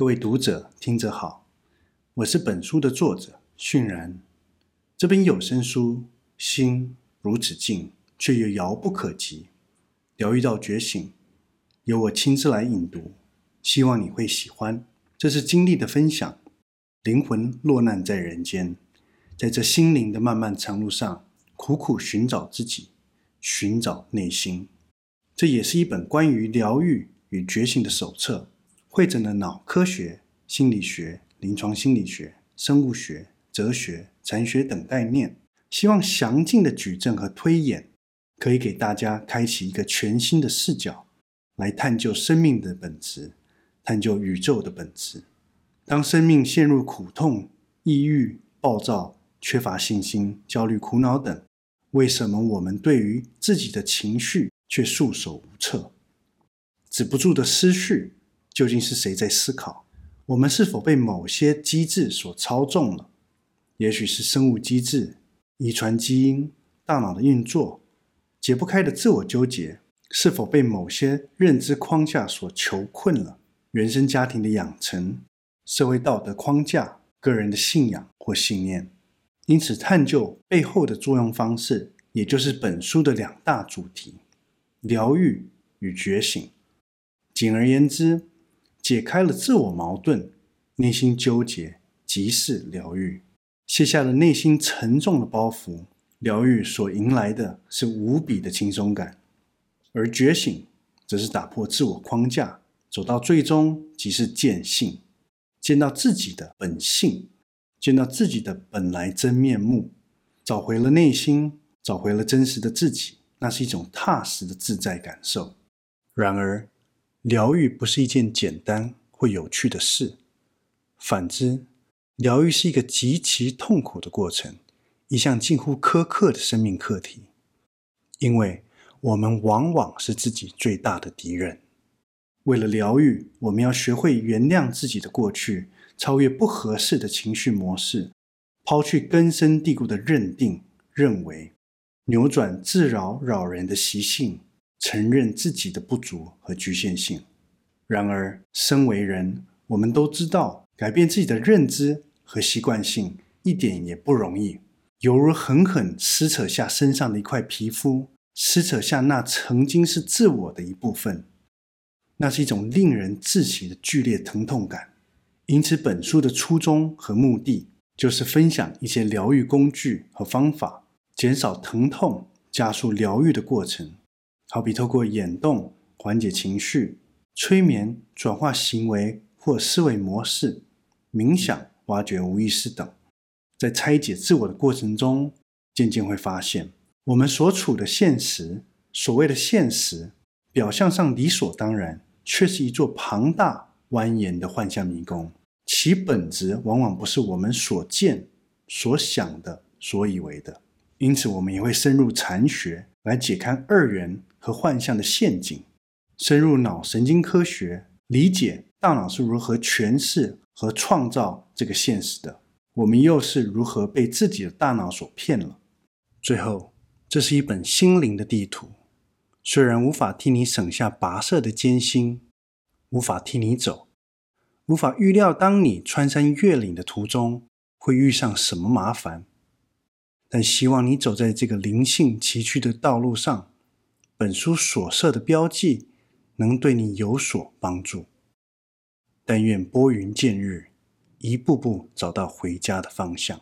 各位读者，听者好，我是本书的作者训然。这本有声书《心如此近，却又遥不可及》，疗愈到觉醒，由我亲自来引读，希望你会喜欢。这是经历的分享，灵魂落难在人间，在这心灵的漫漫长路上，苦苦寻找自己，寻找内心。这也是一本关于疗愈与觉醒的手册。会诊了脑科学、心理学、临床心理学、生物学、哲学、禅学等概念，希望详尽的举证和推演，可以给大家开启一个全新的视角，来探究生命的本质，探究宇宙的本质。当生命陷入苦痛、抑郁、暴躁、缺乏信心、焦虑、苦恼等，为什么我们对于自己的情绪却束手无策，止不住的思绪？究竟是谁在思考？我们是否被某些机制所操纵了？也许是生物机制、遗传基因、大脑的运作，解不开的自我纠结，是否被某些认知框架所囚困了？原生家庭的养成、社会道德框架、个人的信仰或信念。因此，探究背后的作用方式，也就是本书的两大主题：疗愈与觉醒。简而言之，解开了自我矛盾、内心纠结，即是疗愈；卸下了内心沉重的包袱，疗愈所迎来的是无比的轻松感；而觉醒，则是打破自我框架，走到最终即是见性，见到自己的本性，见到自己的本来真面目，找回了内心，找回了真实的自己，那是一种踏实的自在感受。然而，疗愈不是一件简单或有趣的事，反之，疗愈是一个极其痛苦的过程，一项近乎苛刻的生命课题。因为我们往往是自己最大的敌人。为了疗愈，我们要学会原谅自己的过去，超越不合适的情绪模式，抛去根深蒂固的认定、认为，扭转自扰扰人的习性。承认自己的不足和局限性。然而，身为人，我们都知道，改变自己的认知和习惯性一点也不容易，犹如狠狠撕扯下身上的一块皮肤，撕扯下那曾经是自我的一部分。那是一种令人窒息的剧烈疼痛感。因此，本书的初衷和目的就是分享一些疗愈工具和方法，减少疼痛，加速疗愈的过程。好比透过眼动缓解情绪、催眠转化行为或思维模式、冥想挖掘无意识等，在拆解自我的过程中，渐渐会发现，我们所处的现实，所谓的现实，表象上理所当然，却是一座庞大蜿蜒的幻象迷宫，其本质往往不是我们所见、所想的、所以为的。因此，我们也会深入禅学来解开二元和幻象的陷阱，深入脑神经科学，理解大脑是如何诠释和创造这个现实的。我们又是如何被自己的大脑所骗了？最后，这是一本心灵的地图，虽然无法替你省下跋涉的艰辛，无法替你走，无法预料当你穿山越岭的途中会遇上什么麻烦，但希望你走在这个灵性崎岖的道路上。本书所设的标记能对你有所帮助，但愿拨云见日，一步步找到回家的方向。